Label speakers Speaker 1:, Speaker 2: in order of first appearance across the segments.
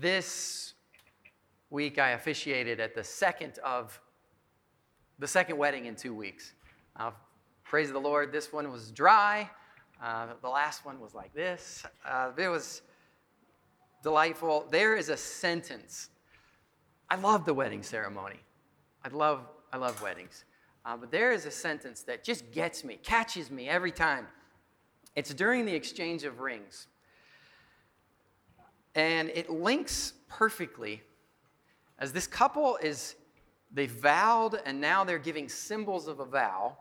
Speaker 1: This week I officiated at the second of the second wedding in two weeks. Uh, praise the Lord, this one was dry. Uh, the last one was like this. Uh, it was delightful. There is a sentence. I love the wedding ceremony. I love, I love weddings. Uh, but there is a sentence that just gets me, catches me every time. It's during the exchange of rings. And it links perfectly as this couple is, they vowed and now they're giving symbols of a vow.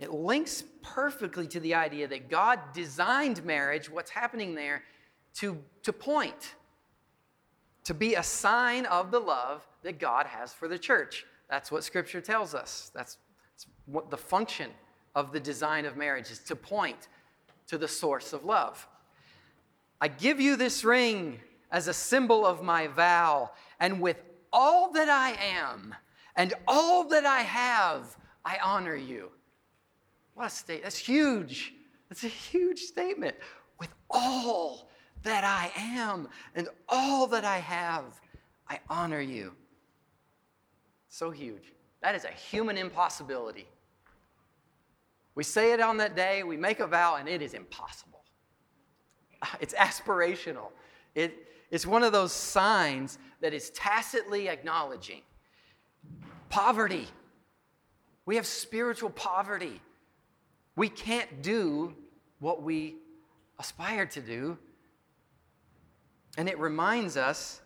Speaker 1: It links perfectly to the idea that God designed marriage, what's happening there, to, to point, to be a sign of the love that God has for the church. That's what Scripture tells us. That's, that's what the function of the design of marriage is to point to the source of love. I give you this ring as a symbol of my vow, and with all that I am and all that I have, I honor you. What a state. That's huge. That's a huge statement. With all that I am and all that I have, I honor you. So huge. That is a human impossibility. We say it on that day, we make a vow, and it is impossible. It's aspirational. It, it's one of those signs that is tacitly acknowledging poverty. We have spiritual poverty. We can't do what we aspire to do. And it reminds us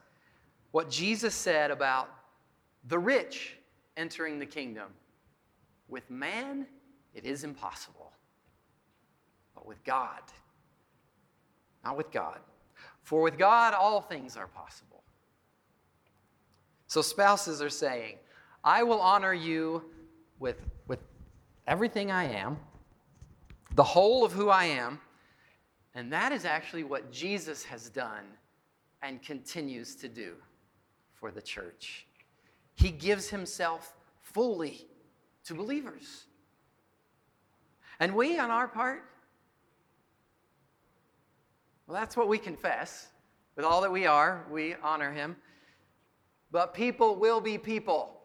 Speaker 1: what Jesus said about the rich entering the kingdom. With man, it is impossible. But with God, not with God. For with God, all things are possible. So spouses are saying, I will honor you with, with everything I am the whole of who I am. And that is actually what Jesus has done and continues to do for the church. He gives himself fully to believers. And we, on our part, well, that's what we confess. With all that we are, we honor him. But people will be people.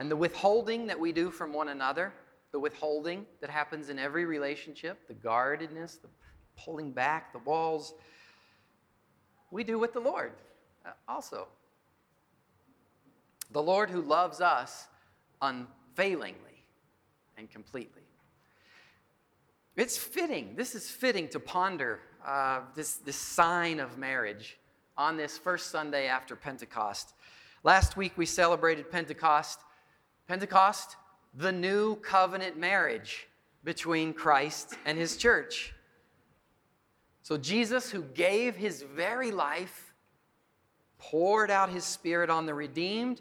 Speaker 1: And the withholding that we do from one another, the withholding that happens in every relationship, the guardedness, the pulling back, the walls, we do with the Lord uh, also. The Lord who loves us unfailingly and completely. It's fitting, this is fitting to ponder uh, this, this sign of marriage on this first Sunday after Pentecost. Last week we celebrated Pentecost. Pentecost, the new covenant marriage between Christ and his church. So, Jesus, who gave his very life, poured out his spirit on the redeemed,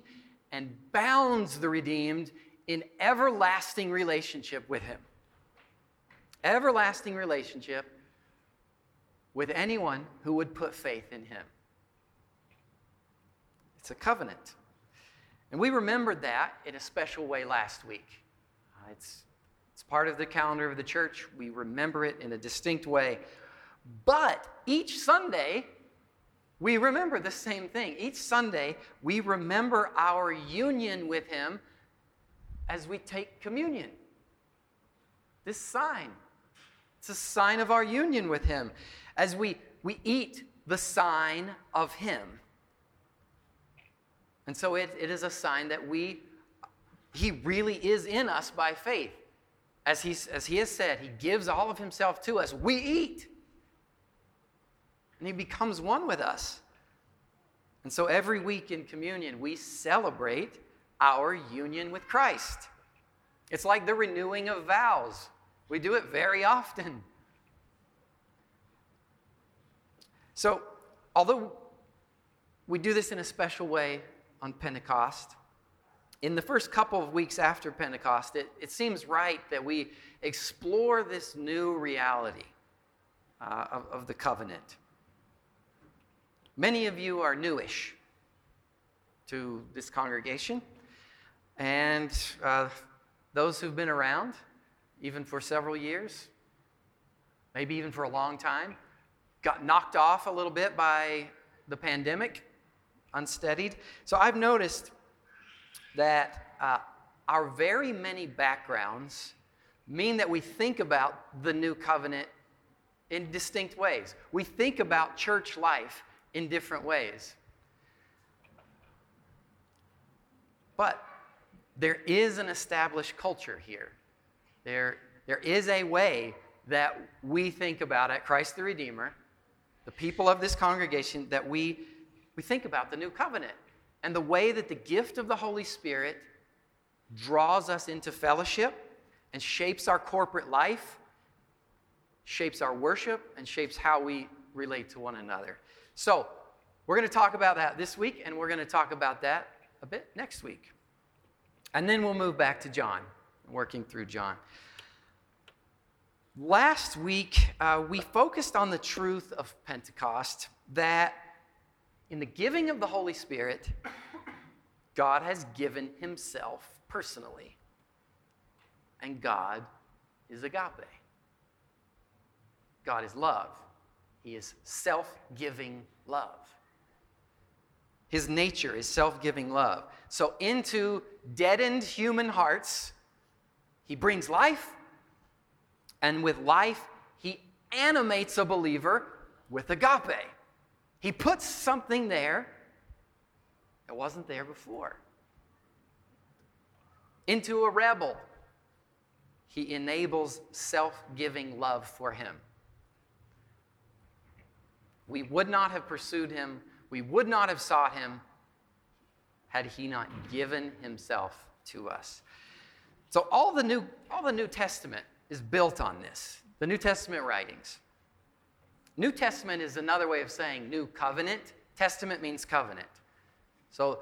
Speaker 1: and bounds the redeemed in everlasting relationship with him. Everlasting relationship with anyone who would put faith in him. It's a covenant. And we remembered that in a special way last week. Uh, it's, it's part of the calendar of the church. We remember it in a distinct way. But each Sunday, we remember the same thing. Each Sunday, we remember our union with Him as we take communion. This sign, it's a sign of our union with Him. As we, we eat the sign of Him. And so it, it is a sign that we, He really is in us by faith. As he, as he has said, He gives all of Himself to us. We eat. And He becomes one with us. And so every week in communion, we celebrate our union with Christ. It's like the renewing of vows. We do it very often. So, although we do this in a special way on Pentecost. In the first couple of weeks after Pentecost, it, it seems right that we explore this new reality uh, of, of the covenant. Many of you are newish to this congregation, and uh, those who've been around, even for several years, maybe even for a long time, got knocked off a little bit by the pandemic, unsteadied. So I've noticed that uh, our very many backgrounds mean that we think about the new covenant in distinct ways. We think about church life in different ways. But there is an established culture here. There, there is a way that we think about at Christ the Redeemer, the people of this congregation, that we, we think about the new covenant and the way that the gift of the Holy Spirit draws us into fellowship and shapes our corporate life, shapes our worship, and shapes how we relate to one another. So, we're going to talk about that this week, and we're going to talk about that a bit next week. And then we'll move back to John, working through John. Last week, uh, we focused on the truth of Pentecost that in the giving of the Holy Spirit, God has given himself personally. And God is agape. God is love. He is self giving love. His nature is self giving love. So, into deadened human hearts, he brings life, and with life, he animates a believer with agape. He puts something there that wasn't there before. Into a rebel, he enables self giving love for him. We would not have pursued him, we would not have sought him had he not given himself to us. So all the new, all the New Testament is built on this, the New Testament writings. New Testament is another way of saying new covenant. Testament means covenant. So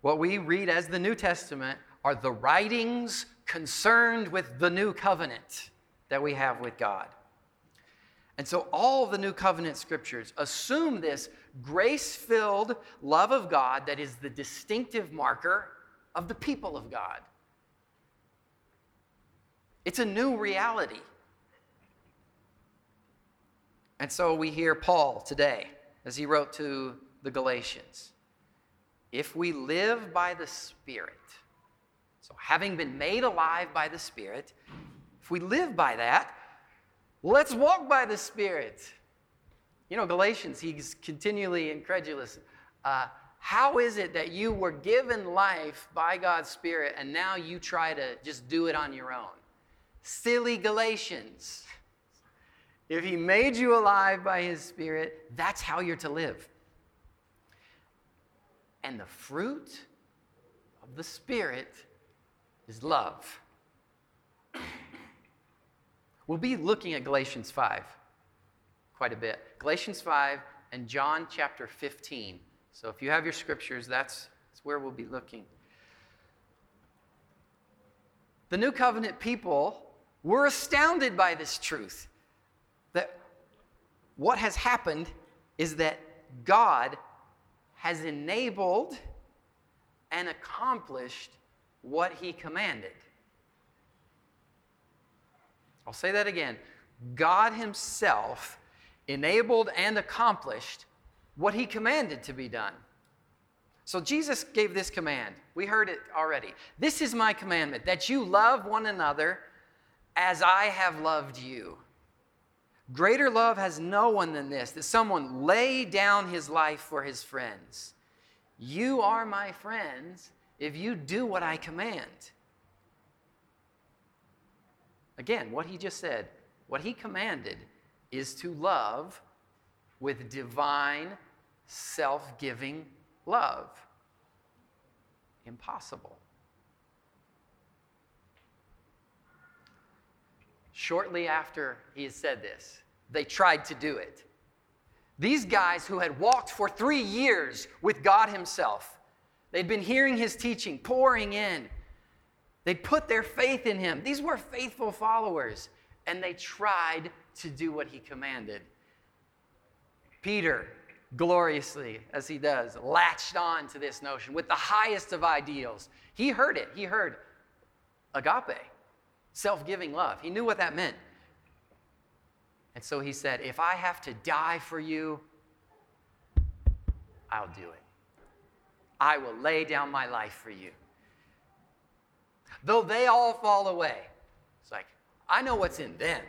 Speaker 1: what we read as the New Testament are the writings concerned with the new covenant that we have with God. And so all the new covenant scriptures assume this grace filled love of God that is the distinctive marker of the people of God. It's a new reality. And so we hear Paul today as he wrote to the Galatians if we live by the Spirit, so having been made alive by the Spirit, if we live by that, let's walk by the Spirit. You know, Galatians, he's continually incredulous. Uh, how is it that you were given life by God's Spirit and now you try to just do it on your own? Silly Galatians. If He made you alive by His Spirit, that's how you're to live. And the fruit of the Spirit is love. We'll be looking at Galatians 5 quite a bit. Galatians 5 and John chapter 15. So if you have your scriptures, that's, that's where we'll be looking. The New Covenant people were astounded by this truth that what has happened is that God has enabled and accomplished what he commanded. I'll say that again. God himself enabled and accomplished what he commanded to be done. So Jesus gave this command. We heard it already. This is my commandment that you love one another as I have loved you. Greater love has no one than this that someone lay down his life for his friends. You are my friends if you do what I command. Again, what he just said, what he commanded is to love with divine, self giving love. Impossible. Shortly after he had said this, they tried to do it. These guys who had walked for three years with God Himself, they'd been hearing His teaching pouring in. They'd put their faith in Him. These were faithful followers, and they tried to do what He commanded. Peter, gloriously, as he does, latched on to this notion with the highest of ideals. He heard it. He heard agape self giving love. He knew what that meant. And so he said, If I have to die for you, I'll do it. I will lay down my life for you. Though they all fall away, it's like, I know what's in them.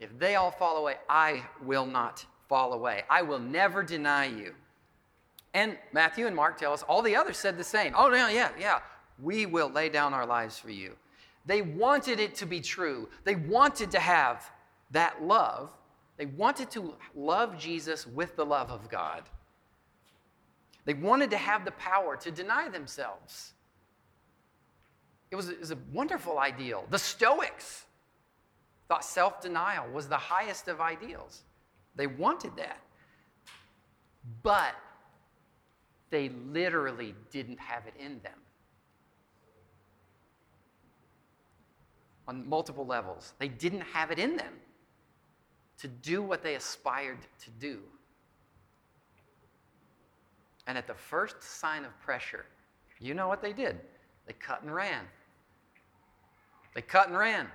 Speaker 1: If they all fall away, I will not fall away. I will never deny you. And Matthew and Mark tell us all the others said the same. Oh, yeah, yeah, yeah. We will lay down our lives for you. They wanted it to be true. They wanted to have that love. They wanted to love Jesus with the love of God. They wanted to have the power to deny themselves. It was, it was a wonderful ideal. The Stoics thought self denial was the highest of ideals. They wanted that. But they literally didn't have it in them. On multiple levels, they didn't have it in them to do what they aspired to do. And at the first sign of pressure, you know what they did? They cut and ran. They cut and ran.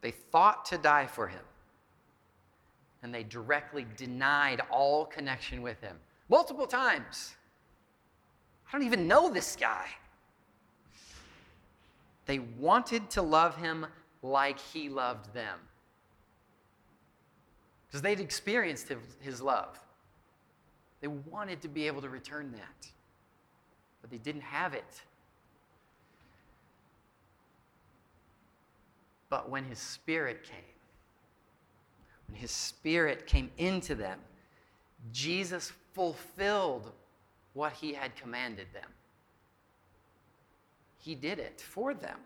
Speaker 1: They thought to die for him. And they directly denied all connection with him multiple times. I don't even know this guy. They wanted to love him like he loved them because they'd experienced his, love. They wanted to be able to return that, but they didn't have it. But when his spirit came, when his spirit came into them, Jesus fulfilled what he had commanded them. He did it for them.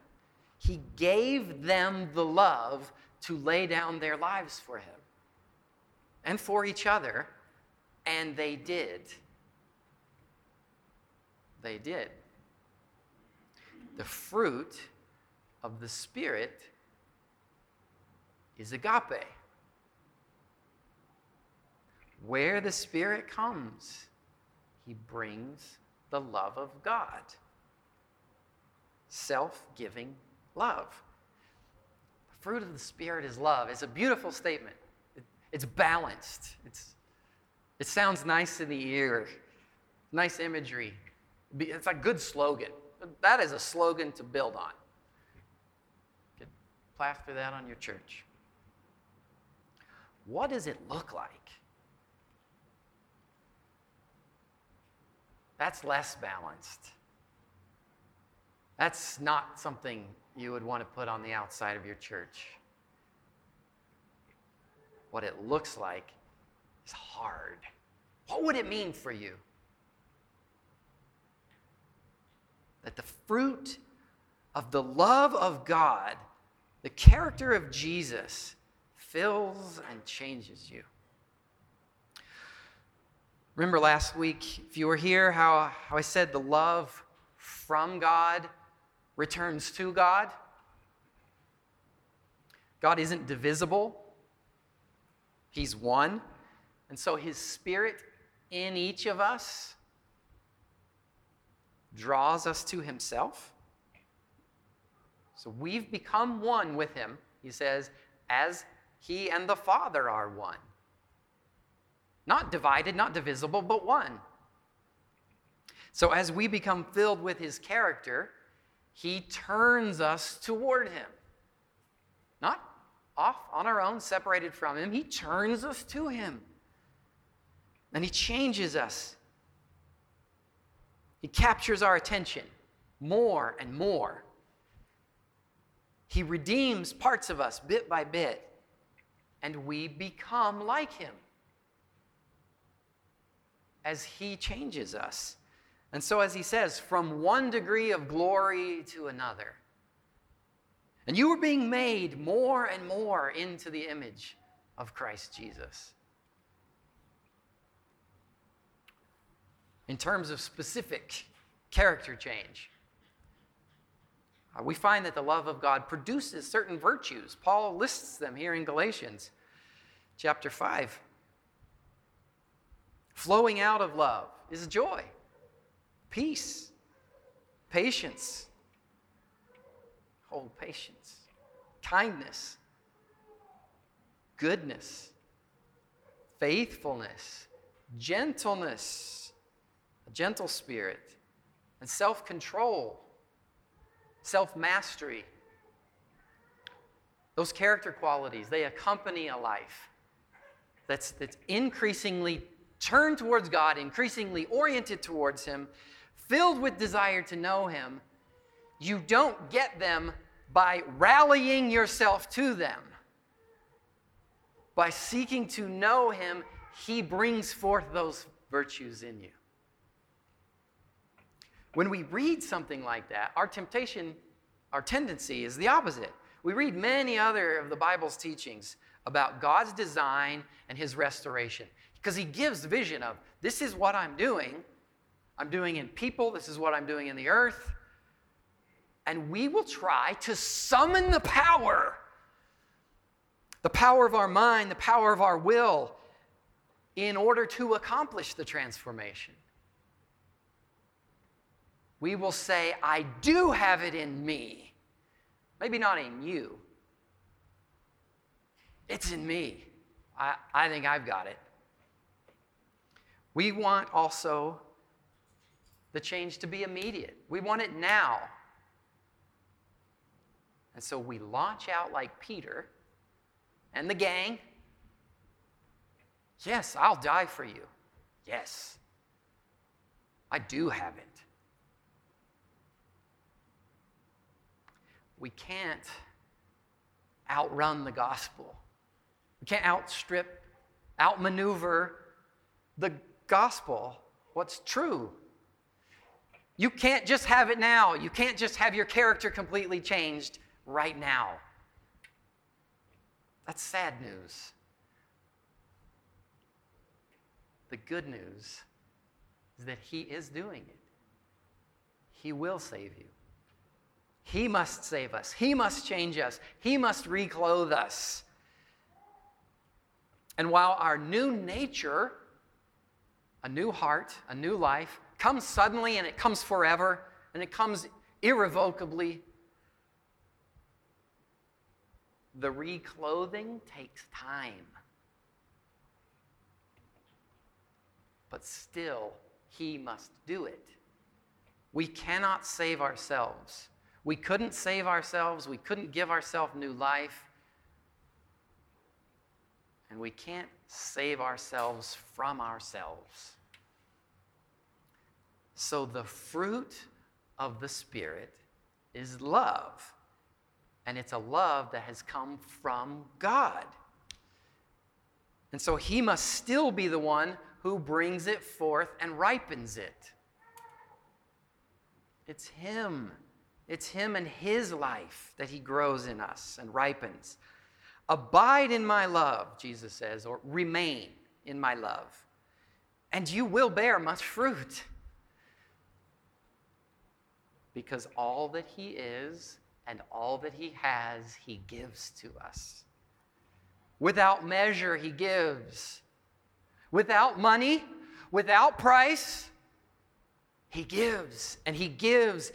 Speaker 1: He gave them the love to lay down their lives for him and for each other, and they did. They did. The fruit of the Spirit is agape. Where the Spirit comes, He brings the love of God, self giving love. The fruit of the Spirit is love. It's a beautiful statement, it, it's balanced, it's, it sounds nice in the ear, nice imagery. It's a good slogan. That is a slogan to build on. Plaster that on your church. What does it look like? That's less balanced. That's not something you would want to put on the outside of your church. What it looks like is hard. What would it mean for you? That the fruit of the love of God, the character of Jesus, fills and changes you. Remember last week, if you were here, how, how I said the love from God returns to God? God isn't divisible, He's one. And so His Spirit in each of us draws us to Himself. So we've become one with Him, He says, as he and the Father are one. Not divided, not divisible, but one. So as we become filled with his character, he turns us toward him. Not off on our own, separated from him. He turns us to him. And he changes us. He captures our attention more and more. He redeems parts of us bit by bit and we become like him as he changes us. And so, as he says, from one degree of glory to another. And you are being made more and more into the image of Christ Jesus. In terms of specific character change, uh, we find that the love of God produces certain virtues. Paul lists them here in Galatians chapter 5. Flowing out of love is joy, peace, patience, hold patience, kindness, goodness, faithfulness, gentleness, a gentle spirit, and self control, self mastery. Those character qualities, they accompany a life that's, that's increasingly turned towards God, increasingly oriented towards Him, filled with desire to know Him. You don't get them by rallying yourself to them. By seeking to know Him, He brings forth those virtues in you. When we read something like that, our temptation, our tendency is the opposite. We read many other of the Bible's teachings about God's design and his restoration because he gives vision of this is what I'm doing. I'm doing in people, this is what I'm doing in the earth. And we will try to summon the power the power of our mind, the power of our will, in order to accomplish the transformation we will say, I do have it in me. Maybe not in you. It's in me. I, I think I've got it. We want also the change to be immediate. We want it now. And so we launch out like Peter and the gang. Yes, I'll die for you. Yes, I do have it. we can't outrun the gospel. We can't outstrip, outmaneuver the gospel, what's true. You can't just have it now. You can't just have your character completely changed right now. That's sad news. The good news is that He is doing it. He will save you. He must save us. He must change us. He must reclothe us. And while our new nature, a new heart, a new life, comes suddenly and it comes forever and it comes irrevocably, the reclothing takes time. But still, He must do it. We cannot save ourselves. We couldn't save ourselves, we couldn't give ourselves new life, and we can't save ourselves from ourselves. So the fruit of the Spirit is love. And it's a love that has come from God. And so he must still be the one who brings it forth and ripens it. It's him. It's Him and His life that He grows in us and ripens. Abide in my love, Jesus says, or remain in my love, and you will bear much fruit. Because all that He is and all that He has, He gives to us. Without measure, He gives. Without money, without price, He gives. And He gives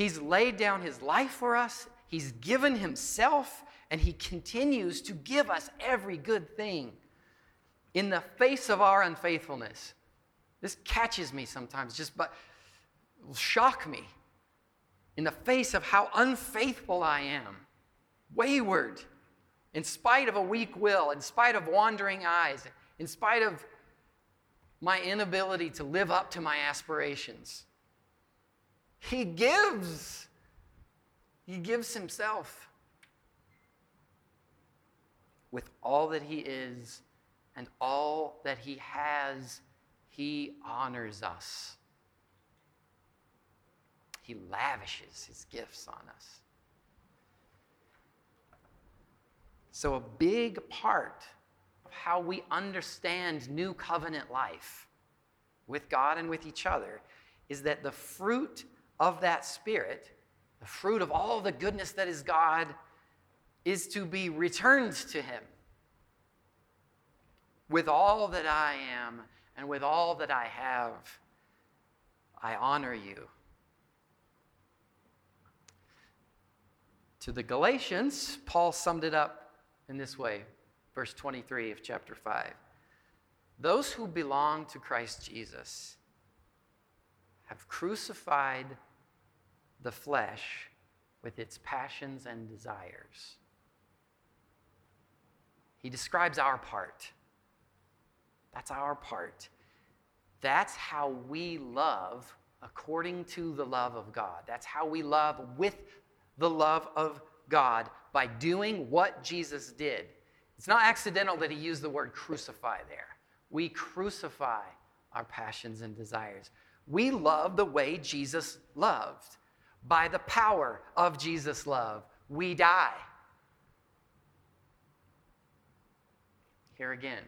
Speaker 1: He's laid down his life for us, he's given himself, and he continues to give us every good thing in the face of our unfaithfulness. This catches me sometimes, just but will shock me in the face of how unfaithful I am, wayward, in spite of a weak will, in spite of wandering eyes, in spite of my inability to live up to my aspirations. He gives. He gives himself with all that he is and all that he has. He honors us. He lavishes his gifts on us. So, a big part of how we understand new covenant life with God and with each other is that the fruit of that Spirit, the fruit of all the goodness that is God, is to be returned to Him. With all that I am and with all that I have, I honor you. To the Galatians, Paul summed it up in this way, verse 23 of chapter 5. Those who belong to Christ Jesus have crucified the flesh with its passions and desires. He describes our part. That's our part. That's how we love according to the love of God. That's how we love with the love of God by doing what Jesus did. It's not accidental that he used the word crucify there. We crucify our passions and desires. We love the way Jesus loved. By the power of Jesus' love, we die. Here again,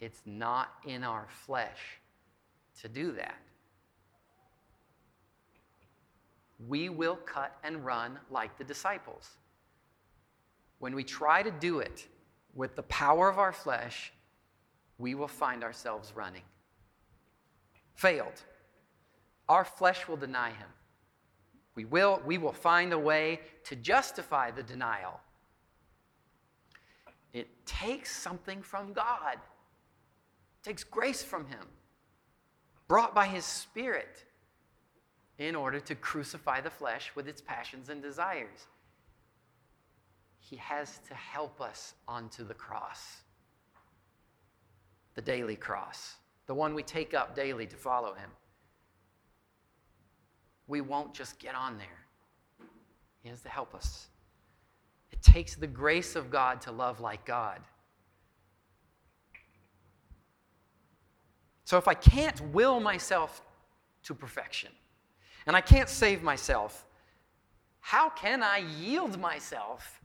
Speaker 1: it's not in our flesh to do that. We will cut and run like the disciples. When we try to do it with the power of our flesh, we will find ourselves running. Failed. Our flesh will deny him. We will, we will find a way to justify the denial. It takes something from God, it takes grace from him, brought by his Spirit, in order to crucify the flesh with its passions and desires. He has to help us onto the cross the daily cross, the one we take up daily to follow him. We won't just get on there. He has to help us. It takes the grace of God to love like God. So if I can't will myself to perfection and I can't save myself, how can I yield myself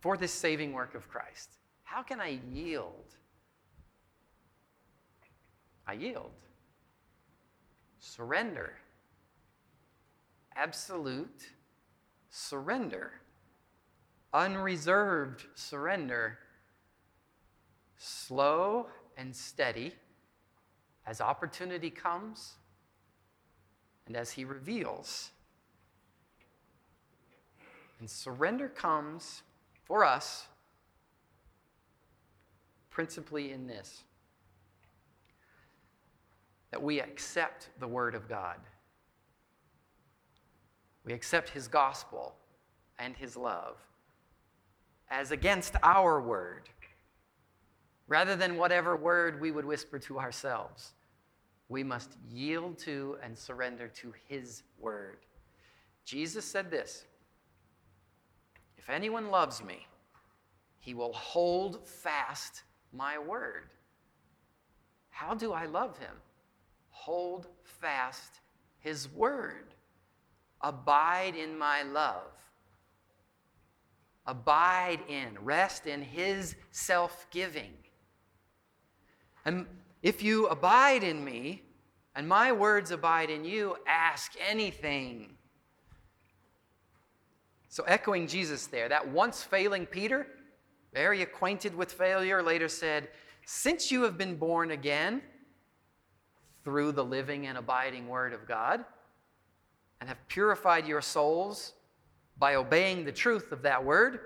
Speaker 1: for this saving work of Christ? How can I yield? I yield. Surrender. Absolute surrender. Unreserved surrender. Slow and steady as opportunity comes and as He reveals. And surrender comes for us principally in this that we accept the Word of God. We accept His gospel and His love as against our word, rather than whatever word we would whisper to ourselves. We must yield to and surrender to His word. Jesus said this If anyone loves me, he will hold fast my word. How do I love him? Hold fast his word. Abide in my love. Abide in, rest in his self giving. And if you abide in me, and my words abide in you, ask anything. So, echoing Jesus there, that once failing Peter, very acquainted with failure, later said, Since you have been born again through the living and abiding Word of God, and have purified your souls by obeying the truth of that Word,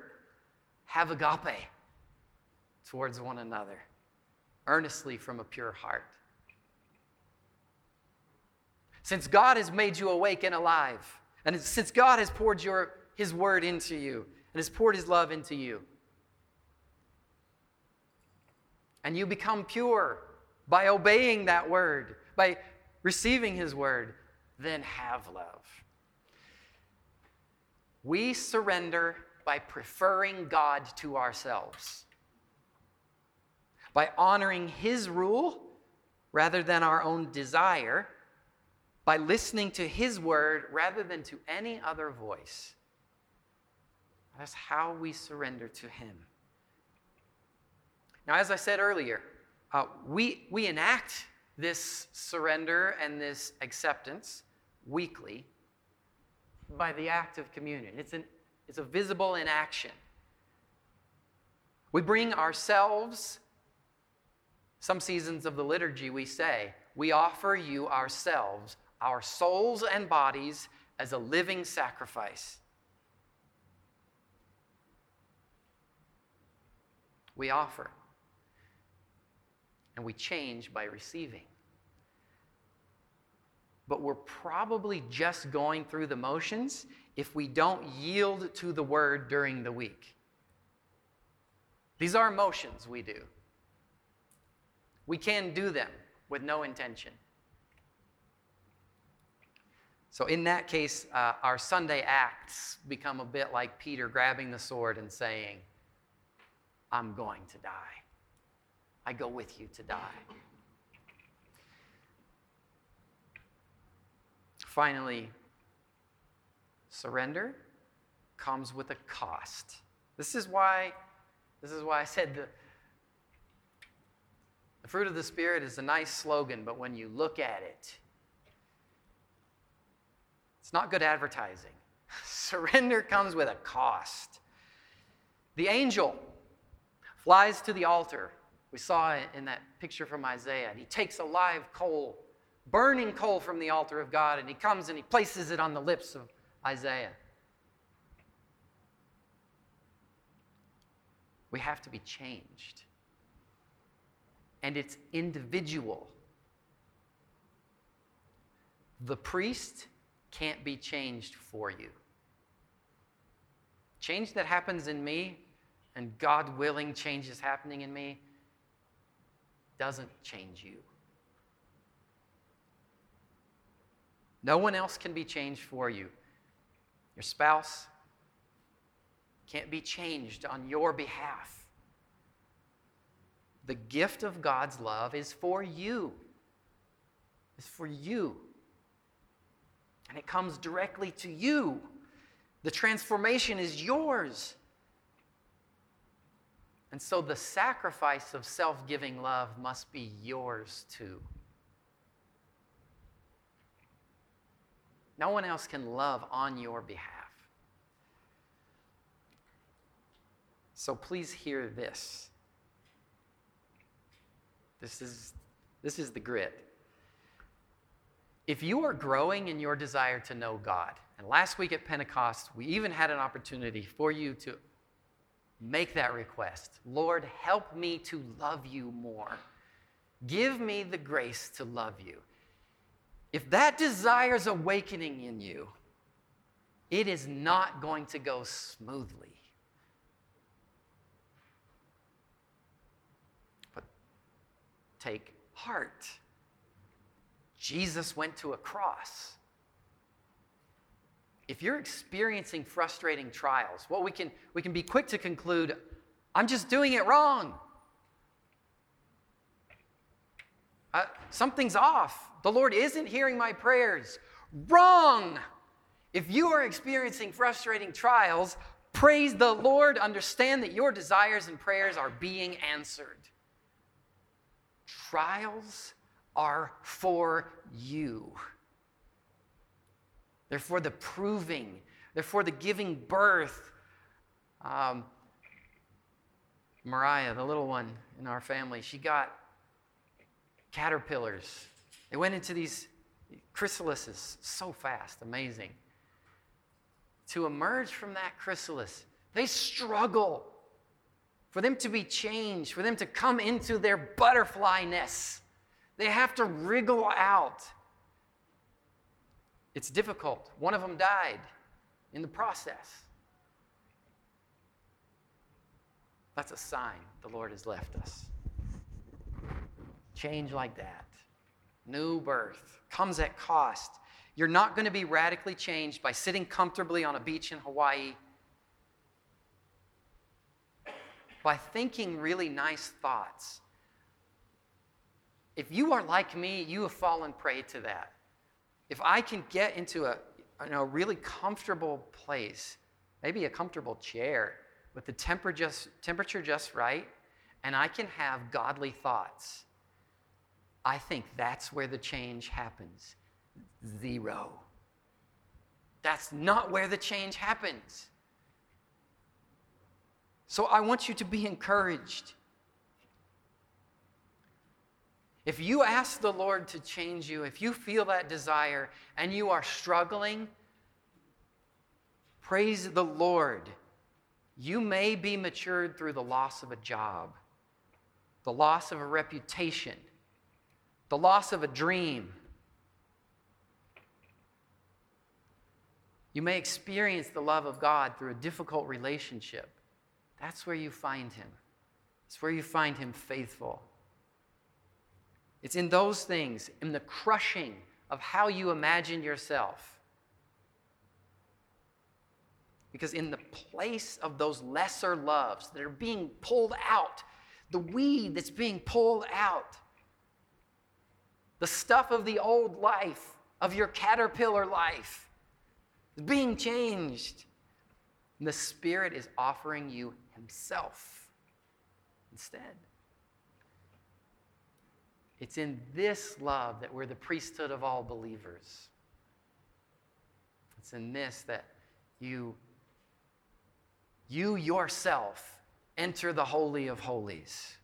Speaker 1: have agape towards one another, earnestly from a pure heart. Since God has made you awake and alive, and since God has poured your, His Word into you, and has poured His love into you, and you become pure by obeying that word, by receiving his word, then have love. We surrender by preferring God to ourselves, by honoring his rule rather than our own desire, by listening to his word rather than to any other voice. That's how we surrender to him. Now, as I said earlier, uh, we, we enact this surrender and this acceptance weekly by the act of communion. It's, an, it's a visible in action. We bring ourselves, some seasons of the liturgy, we say, we offer you ourselves, our souls and bodies, as a living sacrifice. We offer and we change by receiving. But we're probably just going through the motions if we don't yield to the word during the week. These are motions we do. We can do them with no intention. So, in that case, uh, our Sunday acts become a bit like Peter grabbing the sword and saying, I'm going to die. I go with you to die. Finally, surrender comes with a cost. This is why, this is why I said the, the fruit of the Spirit is a nice slogan, but when you look at it, it's not good advertising. Surrender comes with a cost. The angel flies to the altar. We saw it in that picture from Isaiah. And he takes a live coal, burning coal from the altar of God, and he comes and he places it on the lips of Isaiah. We have to be changed. And it's individual. The priest can't be changed for you. Change that happens in me and God willing, change is happening in me, doesn't change you. No one else can be changed for you. Your spouse can't be changed on your behalf. The gift of God's love is for you. It's for you. And it comes directly to you. The transformation is yours. And so the sacrifice of self giving love must be yours too. No one else can love on your behalf. So please hear this. This is, this is the grit. If you are growing in your desire to know God, and last week at Pentecost, we even had an opportunity for you to Make that request. Lord, help me to love you more. Give me the grace to love you. If that desire is awakening in you, it is not going to go smoothly. But take heart. Jesus went to a cross if you're experiencing frustrating trials, well, we can, we can be quick to conclude, I'm just doing it wrong. Uh, something's off. The Lord isn't hearing my prayers. Wrong. If you are experiencing frustrating trials, praise the Lord. Understand that your desires and prayers are being answered. Trials are for you. They're for the proving, they're for the giving birth. Um, Mariah, the little one in our family, she got caterpillars. They went into these chrysalises so fast, amazing. To emerge from that chrysalis, they struggle for them to be changed, for them to come into their butterflyness. They have to wriggle out. It's difficult. One of them died in the process. That's a sign the Lord has left us. Change like that. New birth comes at cost. You're not going to be radically changed by sitting comfortably on a beach in Hawaii, by thinking really nice thoughts. If you are like me, you have fallen prey to that if I can get into a you know, really comfortable place, maybe a comfortable chair with the temper just, temperature just right, and I can have godly thoughts, I think that's where the change happens. Zero. That's not where the change happens. So I want you to be encouraged. If you ask the Lord to change you, if you feel that desire and you are struggling, Praise the Lord. You may be matured through the loss of a job, the loss of a reputation, the loss of a dream. You may experience the love of God through a difficult relationship. That's where you find Him. It's where you find Him faithful. It's in those things, in the crushing of how you imagine yourself. Because in the place of those lesser loves that are being pulled out, the weed that's being pulled out, the stuff of the old life, of your caterpillar life, is being changed. And the Spirit is offering you Himself instead. It's in this love that we're the priesthood of all believers. It's in this that you, you yourself enter the Holy of Holies.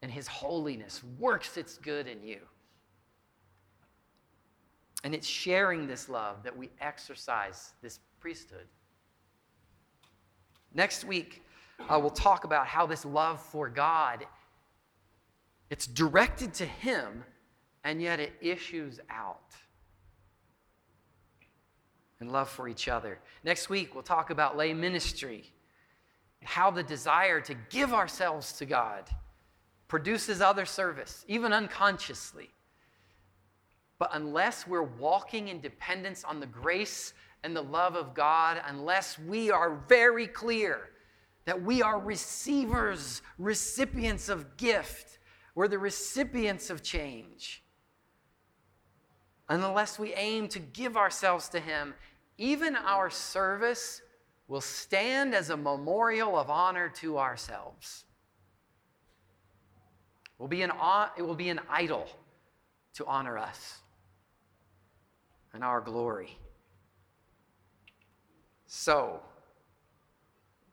Speaker 1: And His holiness works its good in you. And it's sharing this love that we exercise this priesthood. Next week, uh, we'll talk about how this love for God it's directed to him, and yet it issues out. And love for each other. Next week, we'll talk about lay ministry, and how the desire to give ourselves to God produces other service, even unconsciously. But unless we're walking in dependence on the grace and the love of God, unless we are very clear that we are receivers, recipients of gift, we're the recipients of change. Unless we aim to give ourselves to Him, even our service will stand as a memorial of honor to ourselves. It will be an, it will be an idol to honor us and our glory. So,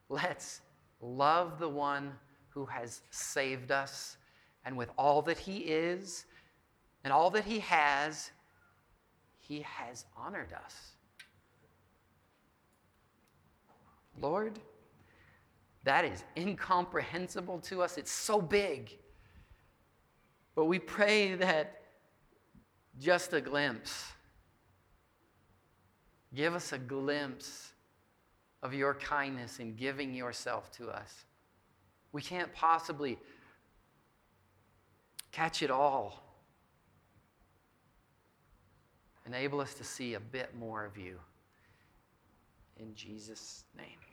Speaker 1: let's love the one who has saved us and with all that He is and all that He has, He has honored us. Lord, that is incomprehensible to us. It's so big. But we pray that just a glimpse, give us a glimpse of your kindness in giving yourself to us. We can't possibly catch it all. Enable us to see a bit more of you. In Jesus' name.